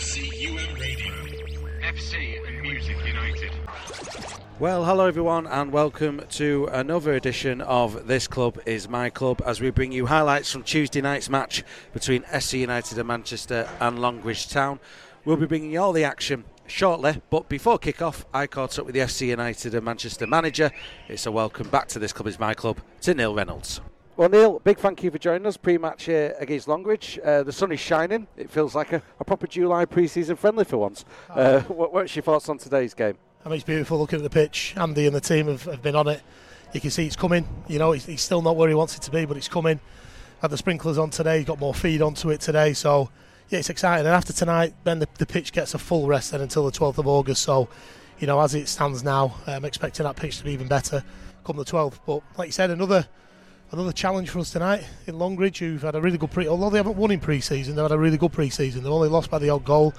FCUM Radio. FC and Music United. Well, hello everyone, and welcome to another edition of This Club is My Club as we bring you highlights from Tuesday night's match between FC United of Manchester and Longridge Town. We'll be bringing you all the action shortly, but before kick-off, I caught up with the FC United of Manchester manager. It's a welcome back to This Club is My Club to Neil Reynolds. Well, Neil, big thank you for joining us pre-match here against Longridge. Uh, the sun is shining. It feels like a, a proper July pre-season friendly for once. Uh, what, what's your thoughts on today's game? I mean, it's beautiful looking at the pitch. Andy and the team have, have been on it. You can see it's coming. You know, he's, he's, still not where he wants it to be, but it's coming. Had the sprinklers on today. He's got more feed onto it today. So, yeah, it's exciting. And after tonight, then the, the pitch gets a full rest then until the 12th of August. So, you know, as it stands now, I'm expecting that pitch to be even better come the 12th. But like you said, another another challenge for us tonight in Longridge, who've had a really good pre. Although they haven't won in pre-season, they've had a really good pre-season. They've only lost by the odd goal,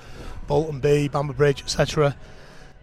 Bolton B, Bamber Bridge, etc.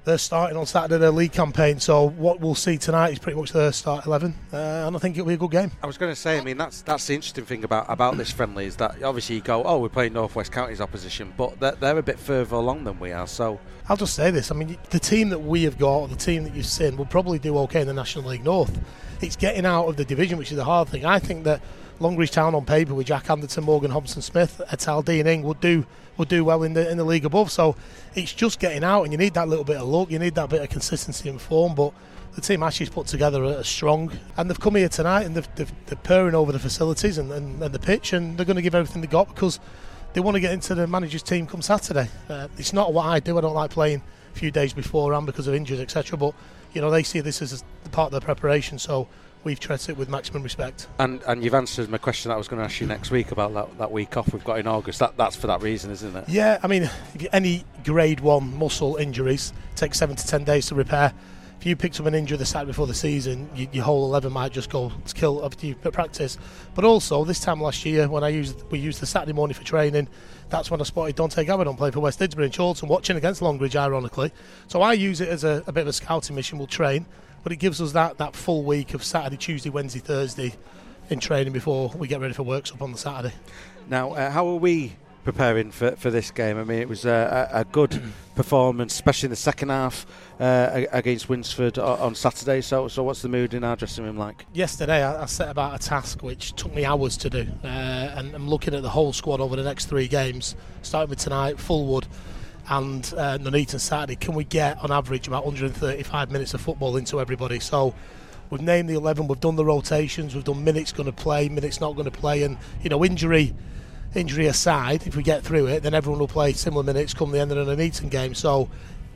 They're starting on Saturday their league campaign, so what we'll see tonight is pretty much their start eleven, uh, and I think it'll be a good game. I was going to say, I mean, that's that's the interesting thing about about this friendly is that obviously you go, oh, we're playing Northwest Counties opposition, but they're, they're a bit further along than we are. So I'll just say this: I mean, the team that we have got, the team that you've seen, will probably do okay in the National League North it's getting out of the division, which is the hard thing. I think that Longridge Town on paper with Jack Anderton, Morgan Thompson Smith, Etal Dean Ing would do would do well in the in the league above. So it's just getting out, and you need that little bit of luck, you need that bit of consistency and form. But the team actually put together a strong, and they've come here tonight and they've, they've, they're purring over the facilities and, and, and the pitch, and they're going to give everything they got because they want to get into the manager's team come Saturday. Uh, it's not what I do. I don't like playing a few days beforehand because of injuries, etc. But you know they see this as part of their preparation. So we've treated it with maximum respect. And and you've answered my question that I was going to ask you next week about that, that week off we've got in August. That that's for that reason, isn't it? Yeah, I mean, any grade one muscle injuries take seven to ten days to repair. If you picked up an injury the Saturday before the season, you, your whole eleven might just go to kill after you practice. But also this time last year, when I used we used the Saturday morning for training, that's when I spotted Dante Gabardon playing for West Didsbury and Chorlton, watching against Longridge, ironically. So I use it as a, a bit of a scouting mission. We'll train but it gives us that, that full week of Saturday, Tuesday, Wednesday, Thursday in training before we get ready for Worksop on the Saturday. Now, uh, how are we preparing for, for this game? I mean, it was a, a good performance, especially in the second half uh, against Winsford on Saturday. So, so what's the mood in our dressing room like? Yesterday, I, I set about a task which took me hours to do, uh, and I'm looking at the whole squad over the next three games, starting with tonight, Fulwood and uh, Nuneaton Saturday, can we get on average about 135 minutes of football into everybody? So we've named the 11, we've done the rotations, we've done minutes going to play, minutes not going to play, and you know injury injury aside, if we get through it, then everyone will play similar minutes come the end of the Nuneaton game. So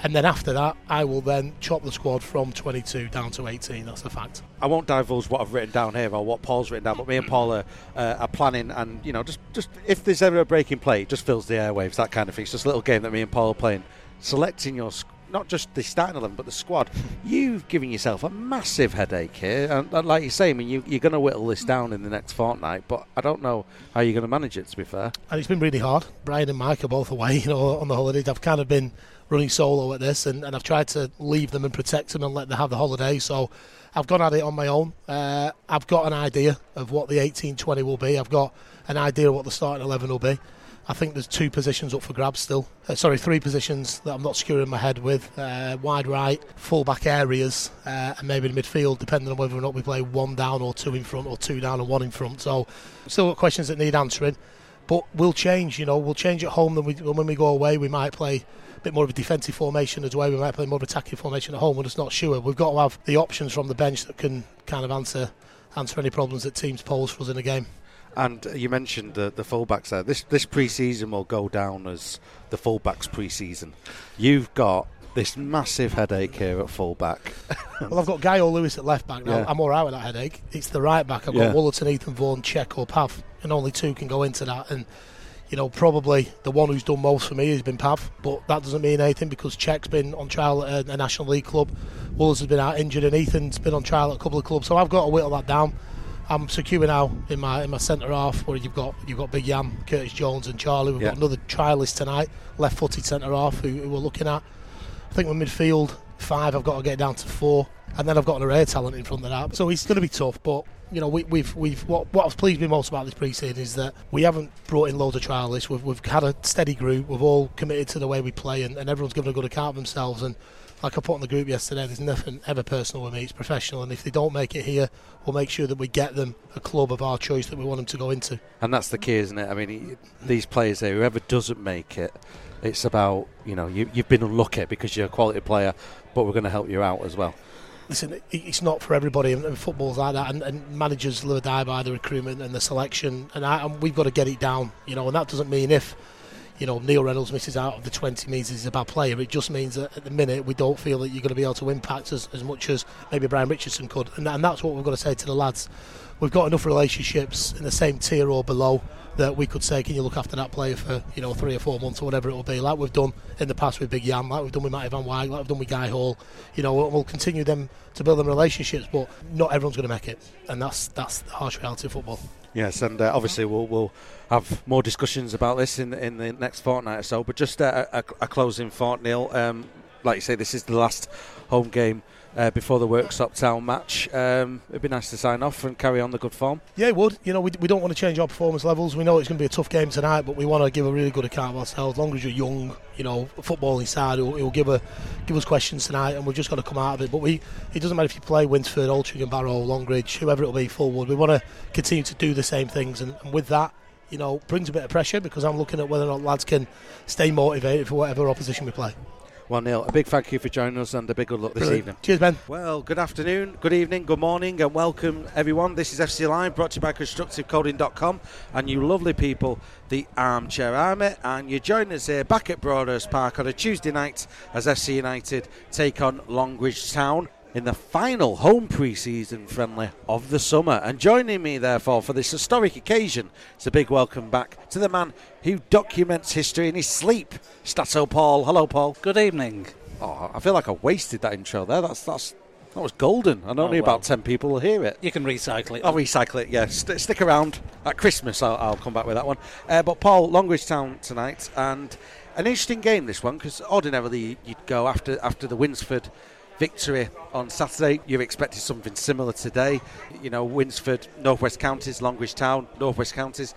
and then after that, I will then chop the squad from 22 down to 18. That's a fact. I won't divulge what I've written down here or what Paul's written down, but me and Paul are, uh, are planning, and you know, just just if there's ever a breaking play, it just fills the airwaves, that kind of thing. It's just a little game that me and Paul are playing, selecting your not just the starting eleven, but the squad. You've given yourself a massive headache here, and, and like you say, I mean, you, are going to whittle this down in the next fortnight. But I don't know how you're going to manage it. To be fair, and it's been really hard. Brian and Mike are both away, you know, on the holidays. I've kind of been running solo at this, and, and I've tried to leave them and protect them and let them have the holiday. So I've gone at it on my own. Uh, I've got an idea of what the 18-20 will be. I've got an idea of what the starting 11 will be. I think there's two positions up for grabs still. Uh, sorry, three positions that I'm not securing my head with. Uh, wide right, full back areas, uh, and maybe in midfield, depending on whether or not we play one down or two in front, or two down and one in front. So, still got questions that need answering. But we'll change, you know, we'll change at home. Then we, when we go away, we might play bit more of a defensive formation as well. We might play more of an attacking formation at home. We're just not sure. We've got to have the options from the bench that can kind of answer answer any problems that teams pose for us in a game. And uh, you mentioned the the fullbacks there. This this pre-season will go down as the fullbacks pre-season. You've got this massive headache here at fullback. well, I've got Guy Lewis at left back now. Yeah. I'm all right with that headache. It's the right back. I've got yeah. Wollerton, Ethan Vaughan, Check or Pav, and only two can go into that. And you know, probably the one who's done most for me has been Pav, but that doesn't mean anything because Check's been on trial at a, National League club, Wools has been out injured, and Ethan's been on trial at a couple of clubs. So I've got to whittle that down. I'm secure now in my in my centre half where you've got you've got Big Yam, Curtis Jones, and Charlie. We've yeah. got another trialist tonight, left-footed centre half who, who, we're looking at. I think my midfield five, I've got to get down to four, and then I've got an array of talent in front of that. So it's going to be tough, but you know, we, we've we've what what has pleased me most about this pre-season is that we haven't brought in loads of trialists. We've we've had a steady group. We've all committed to the way we play, and, and everyone's given a good account of themselves. And like I put in the group yesterday, there's nothing ever personal with me. It's professional, and if they don't make it here, we'll make sure that we get them a club of our choice that we want them to go into. And that's the key, isn't it? I mean, these players here, whoever doesn't make it, it's about you know you, you've been unlucky because you're a quality player, but we're going to help you out as well listen, it's not for everybody, and, football's like that. And, and, managers live or die by the recruitment and the selection, and, I, and, we've got to get it down, you know. And that doesn't mean if, you know, Neil Reynolds misses out of the 20 means he's a bad player. It just means that at the minute we don't feel that you're going to be able to impact as, as much as maybe Brian Richardson could, and, and that's what we've got to say to the lads. We've got enough relationships in the same tier or below that we could say, can you look after that player for you know three or four months or whatever it will be, like we've done in the past with Big Jan, like we've done with Matty Van Wyk, like we've done with Guy Hall. You know, we'll continue them to build them relationships, but not everyone's going to make it, and that's that's the harsh reality of football. Yes, and uh, obviously we'll, we'll have more discussions about this in in the next fortnight or so. But just uh, a, a, closing thought, Neil. Um, like you say, this is the last home game uh, before the Worksop Town match. Um, it'd be nice to sign off and carry on the good form. Yeah, it would. You know, we, we don't want to change our performance levels. We know it's going to be a tough game tonight, but we want to give a really good account of ourselves. As long as you're young, you know, footballing side, it will, it will give a give us questions tonight, and we've just got to come out of it. But we, it doesn't matter if you play Winsford, Altrincham, Barrow, Longridge, whoever it'll be, Fulwood. We want to continue to do the same things, and, and with that you know, brings a bit of pressure because I'm looking at whether or not lads can stay motivated for whatever opposition we play. Well, Neil, a big thank you for joining us and a big good luck this Brilliant. evening. Cheers, Ben. Well, good afternoon, good evening, good morning, and welcome everyone. This is FC Live brought to you by ConstructiveCoding.com and you lovely people, the Armchair Army. And you join us here back at Broadhurst Park on a Tuesday night as FC United take on Longridge Town in the final home pre-season friendly of the summer. And joining me, therefore, for this historic occasion, it's a big welcome back to the man who documents history in his sleep, Stato Paul. Hello, Paul. Good evening. Oh, I feel like I wasted that intro there. That's that's that was golden, and only oh, well. about ten people will hear it. You can recycle it. I'll recycle it. Yeah, St- stick around at Christmas. I'll, I'll, come back with that one. Uh, but Paul, Longridge Town tonight, and an interesting game this one because ordinarily you'd go after after the Winsford victory on Saturday. You've expected something similar today. You know, Winsford, Northwest Counties, Longridge Town, Northwest Counties.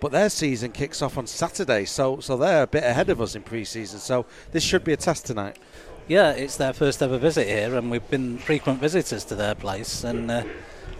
But their season kicks off on Saturday, so so they're a bit ahead of us in pre-season. So this should be a test tonight. Yeah, it's their first ever visit here, and we've been frequent visitors to their place. And uh,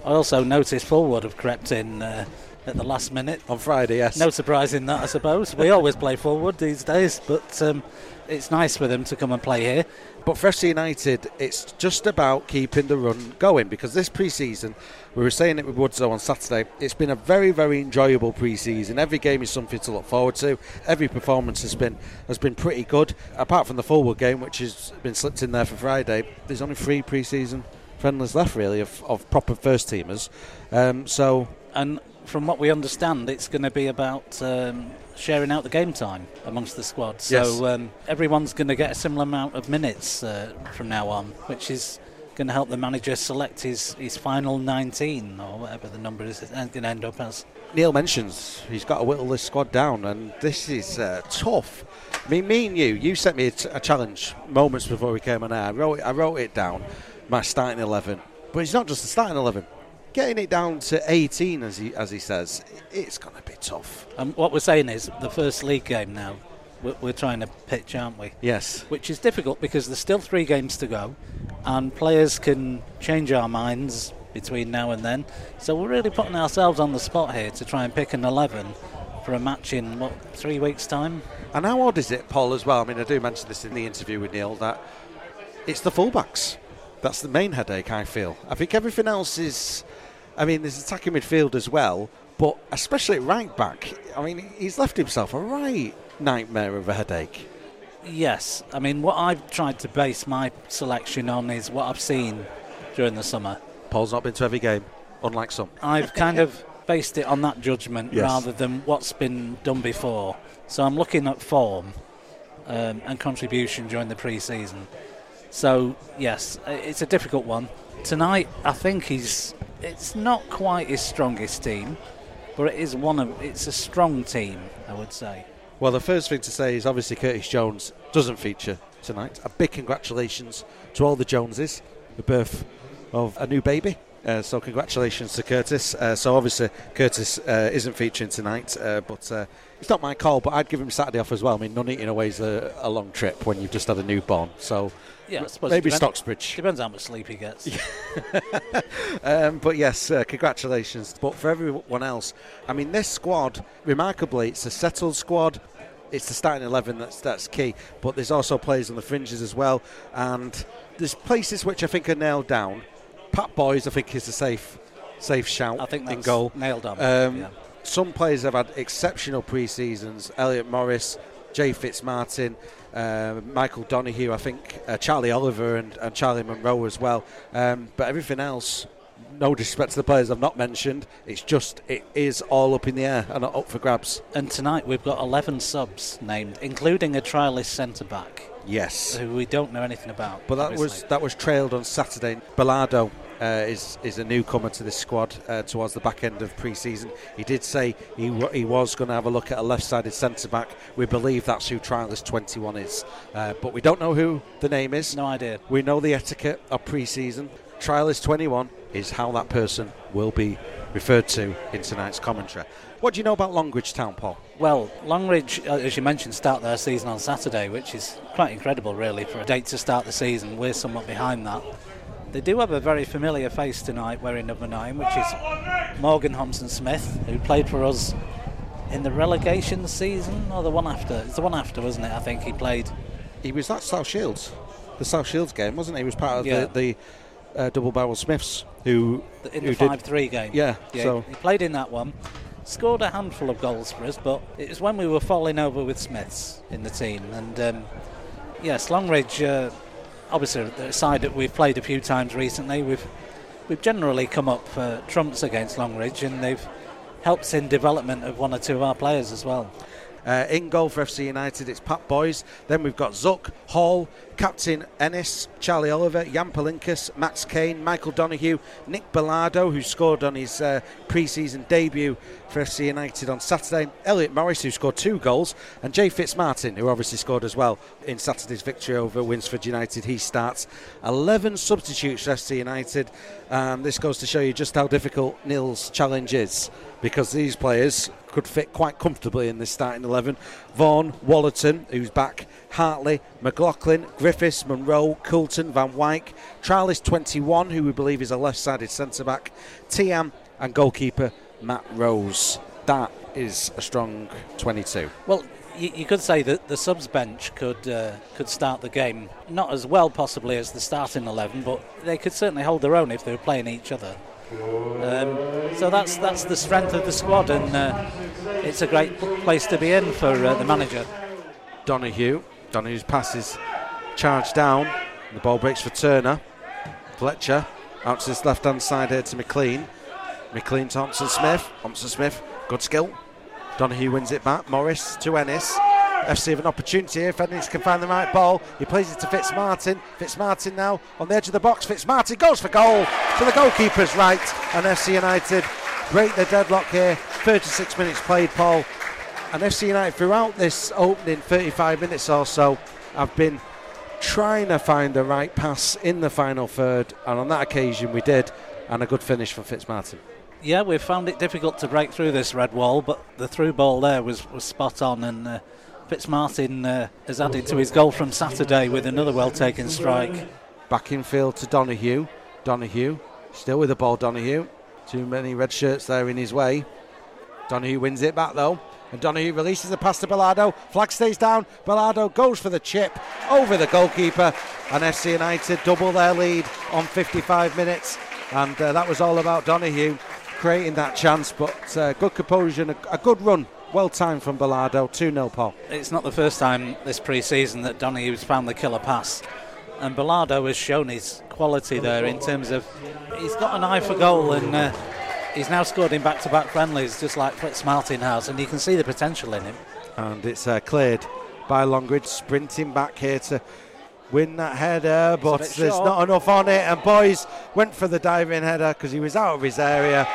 I also noticed Fulwood have crept in uh, at the last minute on Friday. Yes, no surprise in that, I suppose. we always play Fulwood these days, but um, it's nice for them to come and play here. But for FC United, it's just about keeping the run going because this pre-season, we were saying it with Woodslow on Saturday, it's been a very, very enjoyable pre-season. Every game is something to look Fulwood to. Every performance has been has been pretty good. Apart from the forward game, which has been slipped in there for Friday, there's only three pre-season friendlies left really of, of proper first teamers. Um, so and from what we understand, it's going to be about um, sharing out the game time amongst the squad. So yes. um, everyone's going to get a similar amount of minutes uh, from now on, which is going to help the manager select his, his final 19 or whatever the number is going to end up as. Neil mentions he's got to whittle this squad down, and this is uh, tough. I mean, me and you, you sent me a, t- a challenge moments before we came on air. I wrote, I wrote it down, my starting 11. But it's not just the starting 11 getting it down to 18, as he as he says, it's going to be tough. And what we're saying is the first league game now. We're, we're trying to pitch, aren't we? Yes. Which is difficult because there's still three games to go, and players can change our minds between now and then. So we're really putting ourselves on the spot here to try and pick an 11 for a match in what three weeks' time. And how odd is it, Paul? As well. I mean, I do mention this in the interview with Neil that it's the fullbacks. That's the main headache. I feel. I think everything else is I mean, there's attacking midfield as well, but especially at right back. I mean, he's left himself a right nightmare of a headache. Yes, I mean, what I've tried to base my selection on is what I've seen during the summer. Paul's not been to every game, unlike some. I've kind of based it on that judgment yes. rather than what's been done before. So I'm looking at form um, and contribution during the pre-season. So yes, it's a difficult one. Tonight, I think he's it's not quite his strongest team, but it is one of it's a strong team, I would say. Well, the first thing to say is obviously Curtis Jones doesn't feature tonight. A big congratulations to all the Joneses, the birth of a new baby. Uh, so congratulations to Curtis. Uh, so obviously Curtis uh, isn't featuring tonight, uh, but uh, it's not my call. But I'd give him Saturday off as well. I mean, Nuneaton away is a, a long trip when you've just had a newborn. So yeah, maybe Stocksbridge. Depends how much sleep he gets. um, but yes, uh, congratulations. But for everyone else, I mean, this squad, remarkably, it's a settled squad. It's the starting eleven that's that's key. But there's also players on the fringes as well, and there's places which I think are nailed down. Pat Boys, I think, is a safe safe shout I think that's in goal. nailed on. Um, yeah. Some players have had exceptional pre seasons. Elliot Morris, Jay Fitzmartin, uh, Michael Donahue, I think uh, Charlie Oliver and, and, Charlie Monroe as well. Um, but everything else, no disrespect to the players I've not mentioned, it's just it is all up in the air and up for grabs. And tonight we've got 11 subs named, including a trialist centre back. Yes, who we don't know anything about. But that obviously. was that was trailed on Saturday. Bellardo uh, is is a newcomer to this squad uh, towards the back end of pre-season. He did say he w- he was going to have a look at a left-sided centre back. We believe that's who trialist 21 is, uh, but we don't know who the name is. No idea. We know the etiquette of pre-season. Trialist 21 is how that person will be referred to in tonight's commentary. What do you know about Longridge Town, Paul? Well, Longridge, uh, as you mentioned, start their season on Saturday, which is quite incredible, really, for a date to start the season. We're somewhat behind that. They do have a very familiar face tonight wearing number nine, which is Morgan Thompson Smith, who played for us in the relegation season, or the one after. It's the one after, wasn't it? I think he played. He was at South Shields, the South Shields game, wasn't he? He was part of Yeah. the, the uh, double barrel Smiths who in who the five three game. Yeah, yeah. so- he played in that one. Scored a handful of goals for us, but it was when we were falling over with Smiths in the team. And um, yes, Longridge, uh, obviously a side that we've played a few times recently. We've we've generally come up uh, trumps against Longridge, and they've helped in development of one or two of our players as well. Uh, in goal for FC United, it's Pat Boys. Then we've got Zuck, Hall, Captain Ennis, Charlie Oliver, Jan Palinkas, Max Kane, Michael Donahue, Nick Bellardo, who scored on his uh, pre season debut for FC United on Saturday, Elliot Morris, who scored two goals, and Jay Fitzmartin, who obviously scored as well in Saturday's victory over Winsford United. He starts 11 substitutes for FC United. Um, this goes to show you just how difficult Neil's challenge is because these players could fit quite comfortably in this starting 11. Vaughan, Wallerton, who's back, Hartley, McLaughlin, Griffiths, Monroe, Coulton, Van Wyk, Trialist 21, who we believe is a left sided centre back, Tiam, and goalkeeper Matt Rose. That is a strong 22. Well, you, you could say that the subs bench could uh, could start the game not as well possibly as the starting eleven, but they could certainly hold their own if they were playing each other. Um, so that's that's the strength of the squad, and uh, it's a great place to be in for uh, the manager. Donahue. Donahue's pass is charged down. The ball breaks for Turner. Fletcher out to his left hand side here to McLean. McLean, Thompson Smith. Thompson Smith, good skill. Donahue wins it back. Morris to Ennis. FC have an opportunity here if Ennis can find the right ball. He plays it to Fitzmartin. Fitzmartin now on the edge of the box. Fitzmartin goes for goal to the goalkeeper's right. And FC United break the deadlock here. 36 minutes played, Paul. And FC United throughout this opening 35 minutes or so have been trying to find the right pass in the final third, and on that occasion we did, and a good finish from Fitzmartin. Yeah, we've found it difficult to break through this red wall, but the through ball there was, was spot on, and uh, Fitzmartin uh, has added to his goal from Saturday with another well taken strike. Back in field to Donahue. Donahue still with the ball. Donahue. Too many red shirts there in his way. Donahue wins it back though. And Donahue releases the pass to Bellardo. Flag stays down. Bellardo goes for the chip over the goalkeeper. And FC United double their lead on 55 minutes. And uh, that was all about Donahue creating that chance. But uh, good composure a, a good run. Well timed from Bellardo. 2 0 Paul. It's not the first time this pre season that Donahue's found the killer pass. And Bellardo has shown his quality there in terms of he's got an eye for goal and uh, he's now scored in back to back friendlies just like Fitzmartin has. And you can see the potential in him. And it's uh, cleared by Longridge, sprinting back here to win that header, but there's short. not enough on it. And Boys went for the diving header because he was out of his area,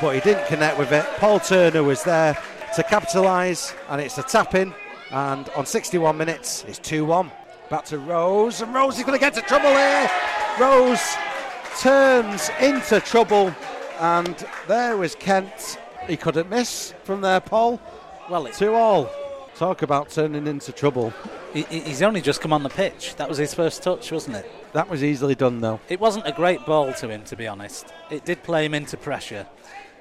but he didn't connect with it. Paul Turner was there to capitalise, and it's a tap in. And on 61 minutes, it's 2 1. Back to Rose, and Rose is going to get into trouble here. Rose turns into trouble, and there was Kent. He couldn't miss from there, Paul. Well, it's Two all. Talk about turning into trouble. he, he's only just come on the pitch. That was his first touch, wasn't it? That was easily done, though. It wasn't a great ball to him, to be honest. It did play him into pressure,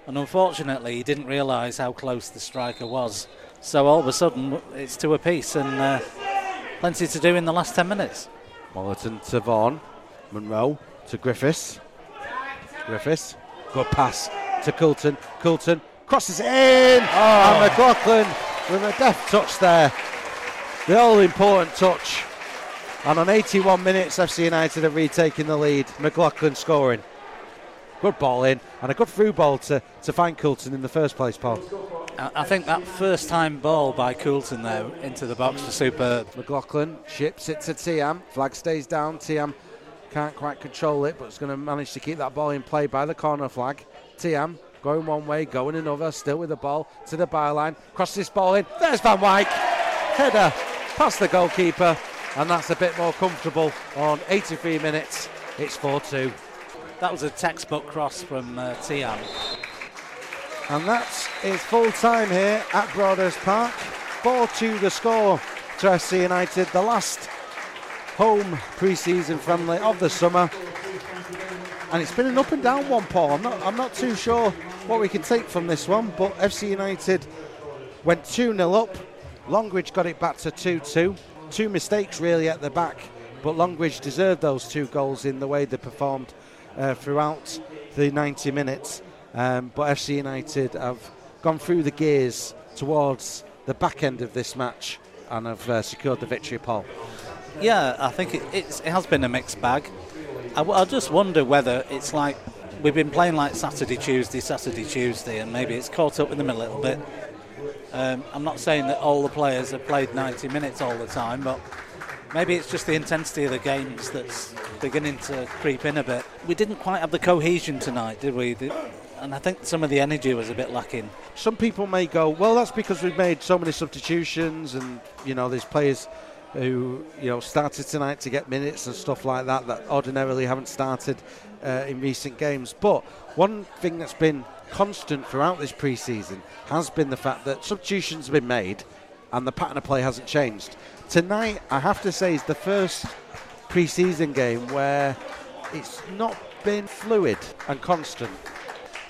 and unfortunately, he didn't realise how close the striker was. So all of a sudden, it's two a piece, and uh, plenty to do in the last 10 minutes. Mollerton to Vaughan. Monroe to Griffiths. Griffiths. Good pass to Coulton. Coulton crosses in. And McLaughlin with a deft touch there. The all important touch. And on 81 minutes, FC United have retaken the lead. McLaughlin scoring. Good ball in and a good through ball to, to find Coulton in the first place, Paul. I think that first time ball by Coulton there into the box was superb. McLaughlin ships it to Tiam. Flag stays down. Tiam can't quite control it, but it's going to manage to keep that ball in play by the corner flag. Tiam going one way, going another, still with the ball to the byline. Cross this ball in. There's Van Wyk. Header past the goalkeeper, and that's a bit more comfortable on 83 minutes. It's 4 2. That was a textbook cross from uh, Tiam. And that is full time here at Broadhurst Park. 4 2 the score to FC United, the last home pre season friendly of the summer. And it's been an up and down one, Paul. I'm not, I'm not too sure what we can take from this one, but FC United went 2 0 up. Longridge got it back to 2 2. Two mistakes really at the back, but Longridge deserved those two goals in the way they performed uh, throughout the 90 minutes. Um, but FC United have gone through the gears towards the back end of this match and have uh, secured the victory, Paul. Yeah, I think it, it has been a mixed bag. I, w- I just wonder whether it's like we've been playing like Saturday, Tuesday, Saturday, Tuesday, and maybe it's caught up with them a little bit. Um, I'm not saying that all the players have played 90 minutes all the time, but maybe it's just the intensity of the games that's beginning to creep in a bit. We didn't quite have the cohesion tonight, did we? And I think some of the energy was a bit lacking. Some people may go, well, that's because we've made so many substitutions, and you know, there's players who you know started tonight to get minutes and stuff like that that ordinarily haven't started uh, in recent games. But one thing that's been constant throughout this pre-season has been the fact that substitutions have been made, and the pattern of play hasn't changed. Tonight, I have to say, is the first pre-season game where it's not been fluid and constant.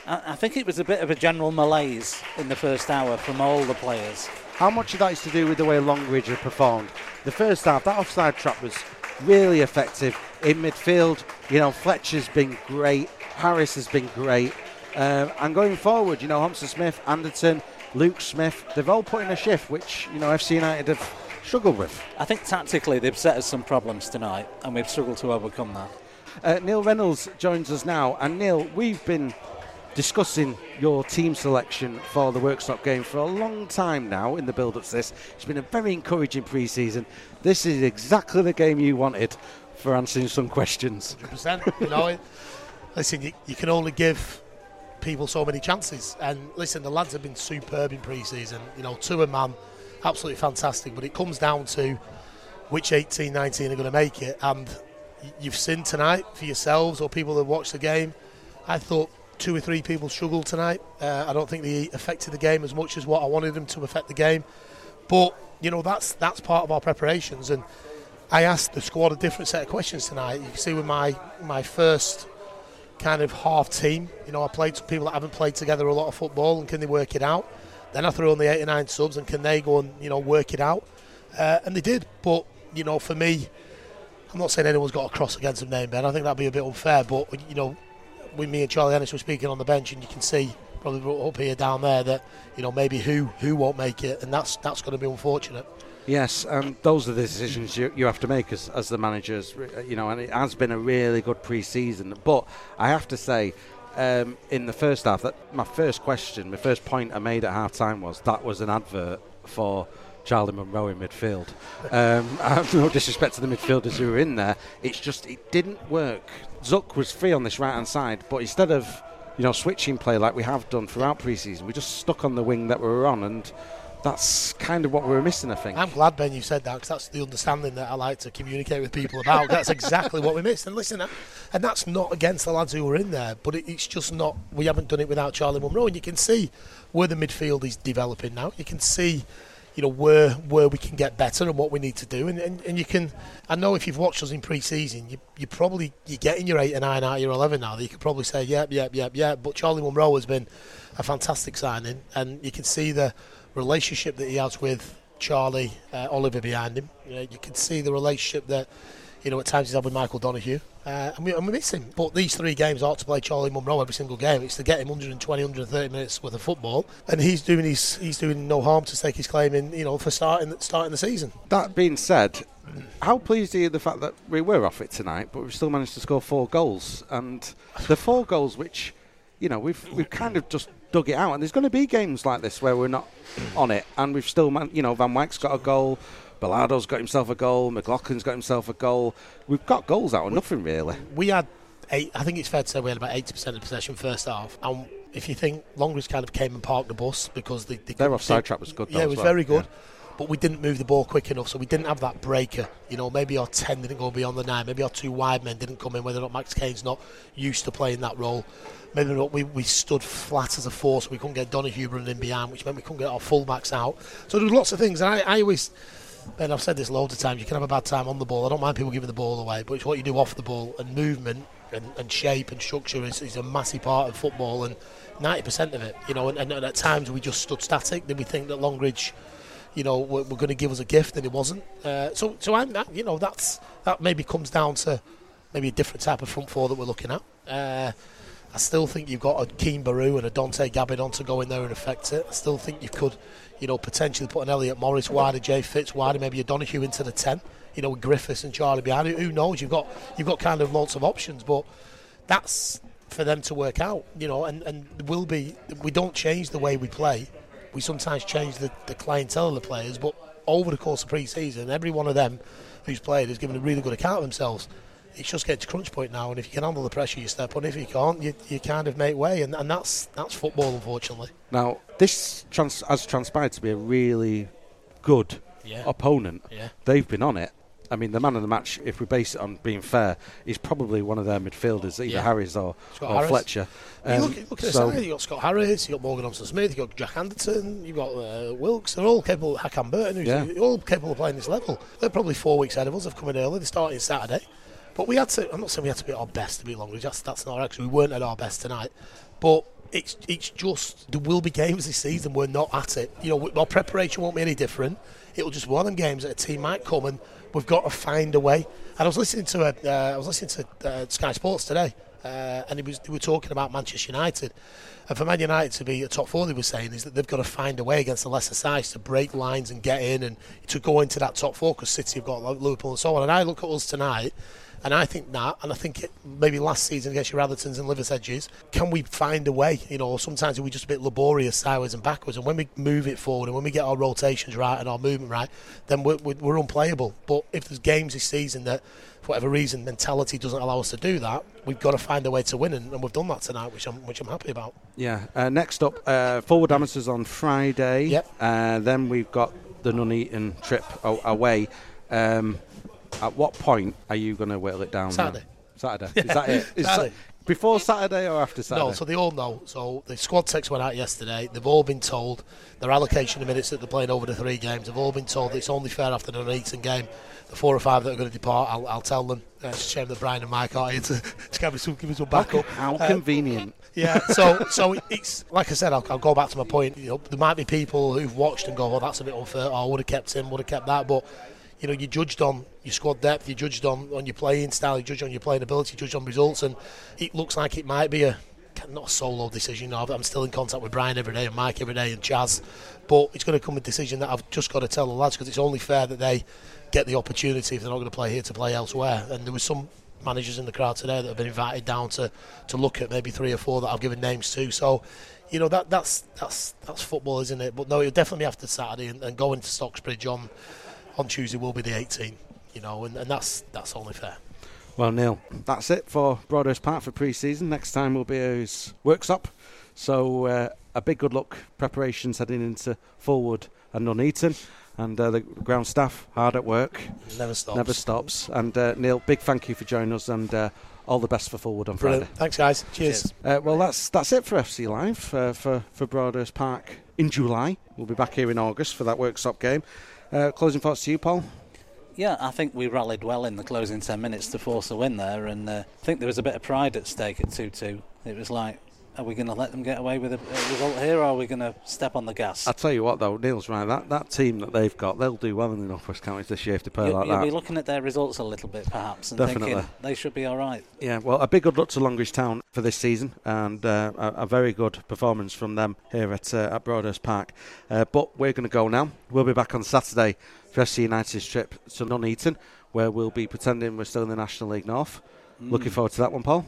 I, I think it was a bit of a general malaise in the first hour from all the players. How much of that is to do with the way Longridge have performed? The first half, that offside trap was really effective in midfield. You know, Fletcher's been great, Harris has been great, um, and going forward, you know, Thompson Smith, Anderton, Luke Smith, they've all put in a shift, which you know FC United have struggled with. I think tactically they've set us some problems tonight, and we've struggled to overcome that. Uh, Neil Reynolds joins us now, and Neil, we've been discussing your team selection for the Worksop game for a long time now in the build up to this. It's been a very encouraging pre season. This is exactly the game you wanted for answering some questions. 100%. You know, listen, you, you can only give people so many chances. And listen, the lads have been superb in pre-season. You know, two a man, absolutely fantastic. But it comes down to which 18, 19 are going to make it. And you've seen tonight for yourselves or people that watched the game. I thought two or three people struggled tonight. Uh, I don't think they affected the game as much as what I wanted them to affect the game. But you know, that's that's part of our preparations and. I asked the squad a different set of questions tonight. You can see with my my first kind of half team, you know, I played people that haven't played together a lot of football, and can they work it out? Then I threw on the 89 subs, and can they go and you know work it out? Uh, and they did. But you know, for me, I'm not saying anyone's got a cross against them name, Ben. I think that'd be a bit unfair. But you know, with me and Charlie Ennis were speaking on the bench, and you can see probably up here down there that you know maybe who who won't make it, and that's that's going to be unfortunate. Yes, and those are the decisions you, you have to make as, as the managers, you know, and it has been a really good pre season. But I have to say, um, in the first half, that my first question, my first point I made at half time was that was an advert for Charlie Munro in midfield. Um, I have no disrespect to the midfielders who were in there. It's just, it didn't work. Zuck was free on this right hand side, but instead of, you know, switching play like we have done throughout pre season, we just stuck on the wing that we were on and that's kind of what we were missing, I think. I'm glad, Ben, you said that because that's the understanding that I like to communicate with people about. that's exactly what we missed. And listen, and that's not against the lads who were in there, but it's just not, we haven't done it without Charlie Munro. And you can see where the midfield is developing now. You can see you know where where we can get better and what we need to do and, and, and you can I know if you've watched us in pre-season you, you probably you're getting your 8 and 9 out of your 11 now That you could probably say yep yep yep yep but Charlie Munro has been a fantastic signing and you can see the relationship that he has with Charlie uh, Oliver behind him. You, know, you can see the relationship that you know at times he's had with Michael Donoghue, uh, and, we, and we miss him. But these three games are to play Charlie Munro every single game. It's to get him 120, 130 minutes worth of football, and he's doing his he's doing no harm to stake his claim in you know for starting starting the season. That being said. How pleased are you the fact that we were off it tonight, but we still managed to score four goals? And the four goals, which you know, we've we've kind of just dug it out. And there's going to be games like this where we're not on it, and we've still, man, you know, Van Wyck's got a goal. Belardo's got himself a goal. McLaughlin's got himself a goal. We've got goals out of nothing really. We had eight. I think it's fair to say we had about eighty percent of possession first half. And if you think Longridge kind of came and parked the bus because they, they their offside trap was good. Yeah, it was well. very good. Yeah but we didn't move the ball quick enough, so we didn't have that breaker. You know, maybe our 10 didn't go beyond the 9, maybe our two wide men didn't come in, whether or not Max Kane's not used to playing that role. Maybe not, we, we stood flat as a force, we couldn't get Donoghue running in behind, which meant we couldn't get our fullbacks out. So there was lots of things, and I, I always. Ben, I've said this loads of times. You can have a bad time on the ball. I don't mind people giving the ball away, but it's what you do off the ball and movement and, and shape and structure is, is, a massive part of football and 90% of it. You know, and, and, at times we just stood static. Then we think that Longridge you know, were, going to give us a gift, and it wasn't. Uh, so, so I'm, you know, that's that maybe comes down to maybe a different type of front four that we're looking at. Uh, I still think you've got a Keane Baru and a Dante Gabidon to go in there and affect it. I still think you could, you know, potentially put an Elliot Morris wider, Jay Fitz wider, maybe a Donoghue into the ten. You know, with Griffiths and Charlie behind it. Who knows? You've got you've got kind of lots of options, but that's for them to work out. You know, and and will be. We don't change the way we play we sometimes change the, the clientele of the players, but over the course of pre-season, every one of them who's played has given a really good account of themselves. It's just getting to crunch point now, and if you can handle the pressure, you step on. If you can't, you, you kind of make way, and, and that's that's football, unfortunately. Now, this trans- has transpired to be a really good yeah. opponent. Yeah. They've been on it. I mean, the man of the match, if we base it on being fair, is probably one of their midfielders, either yeah. Harris or, or Harris. Fletcher. Um, you look, look, at so side, you've got Scott Harris, you've got Morgan Thompson Smith, you've got Jack Anderton, you've got uh, Wilkes, they're all capable, Hakan Burton, who's yeah. all capable of playing this level. They're probably four weeks ahead of us, they've come in early, they're starting Saturday. But we had to, I'm not saying we had to be at our best to be Longridge, that's, that's not actually, we weren't at our best tonight. But it's it's just there will be games this season we're not at it. You know, our preparation won't be any different. It'll just be one of them games that a team might come and we've got to find a way. And I was listening to a, uh, I was listening to uh, Sky Sports today, uh, and it was they were talking about Manchester United. And for Man United to be a top four, they were saying is that they've got to find a way against the lesser sides to break lines and get in and to go into that top four because City have got Liverpool and so on. And I look at us tonight and I think that, and I think it, maybe last season against your Athertons and Liversedges, can we find a way? You know, sometimes we're just a bit laborious sideways and backwards. And when we move it Fulwood and when we get our rotations right and our movement right, then we're, we're unplayable. But if there's games this season that, for whatever reason, mentality doesn't allow us to do that, we've got to find a way to win, and, and we've done that tonight, which I'm which I'm happy about. Yeah. Uh, next up, uh, forward amateurs on Friday. Yep. Uh, then we've got the Nuneaton trip away. Um, at what point are you going to whittle it down? Saturday. Now? Saturday. Is that it? Is Saturday. before Saturday or after Saturday? No, so they all know. So the squad text went out yesterday. They've all been told their allocation of minutes that they're playing over the three games. They've all been told that it's only fair after the Nuneaton game. The four or five that are going to depart, I'll, I'll tell them. Uh, it's a shame that Brian and Mike aren't here to, to give, me some, give me some backup. How, how uh, convenient. Yeah, so so it's like I said. I'll, I'll, go back to my point. You know, there might be people who've watched and go, "Well, that's a bit unfair." Or oh, would have kept him, would have kept that. But you know, you judged on your squad depth, you judged on, on your playing style, you judged on your playing ability, you judged on results, and it looks like it might be a not a solo decision. I'm still in contact with Brian every day and Mike every day and Chaz, but it's going to come a decision that I've just got to tell the lads because it's only fair that they get the opportunity if they're not going to play here to play elsewhere. And there was some managers in the crowd today that have been invited down to, to look at maybe three or four that I've given names to. So, you know that that's that's that's football, isn't it? But no, it'll definitely after Saturday and, and going to Stocksbridge on on Tuesday will be the 18. You know, and, and that's that's only fair. Well, Neil, that's it for Broadhurst Park for pre-season. Next time will be his Worksop. So uh, a big good luck preparations heading into Fulwood and Nuneaton. And uh, the ground staff hard at work. Never stops. Never stops. And uh, Neil, big thank you for joining us and uh, all the best for Fulwood on Brilliant. Friday. Thanks, guys. Cheers. Cheers. Uh, well, that's that's it for FC Live uh, for for Broadhurst Park in July. We'll be back here in August for that Worksop game. Uh, closing thoughts to you, Paul. Yeah, I think we rallied well in the closing 10 minutes to force a win there, and uh, I think there was a bit of pride at stake at 2 2. It was like, are we going to let them get away with a, result here, or are we going to step on the gas? I'll tell you what, though, Neil's right. That that team that they've got, they'll do well in the Northwest Counties this year if they play you, like you'll that. be looking at their results a little bit, perhaps, and Definitely. thinking they should be all right. Yeah, well, a big good luck to Longridge Town for this season, and uh, a, a very good performance from them here at uh, at Broadhurst Park. Uh, but we're going to go now. We'll be back on Saturday for FC United's trip to Nuneaton, where we'll be pretending we're still in the National League North. Looking forward to that one, Paul.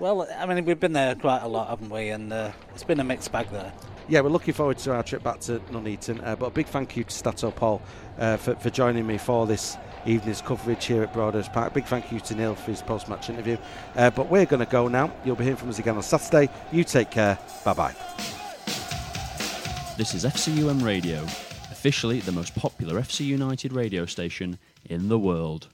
Well, I mean, we've been there quite a lot, haven't we? And uh, it's been a mixed bag there. Yeah, we're looking forward to our trip back to Nuneaton. Uh, but a big thank you to Stato Paul uh, for, for joining me for this evening's coverage here at Broadhurst Park. Big thank you to Neil for his post match interview. Uh, but we're going to go now. You'll be hearing from us again on Saturday. You take care. Bye bye. This is FCUM Radio, officially the most popular FC United radio station in the world.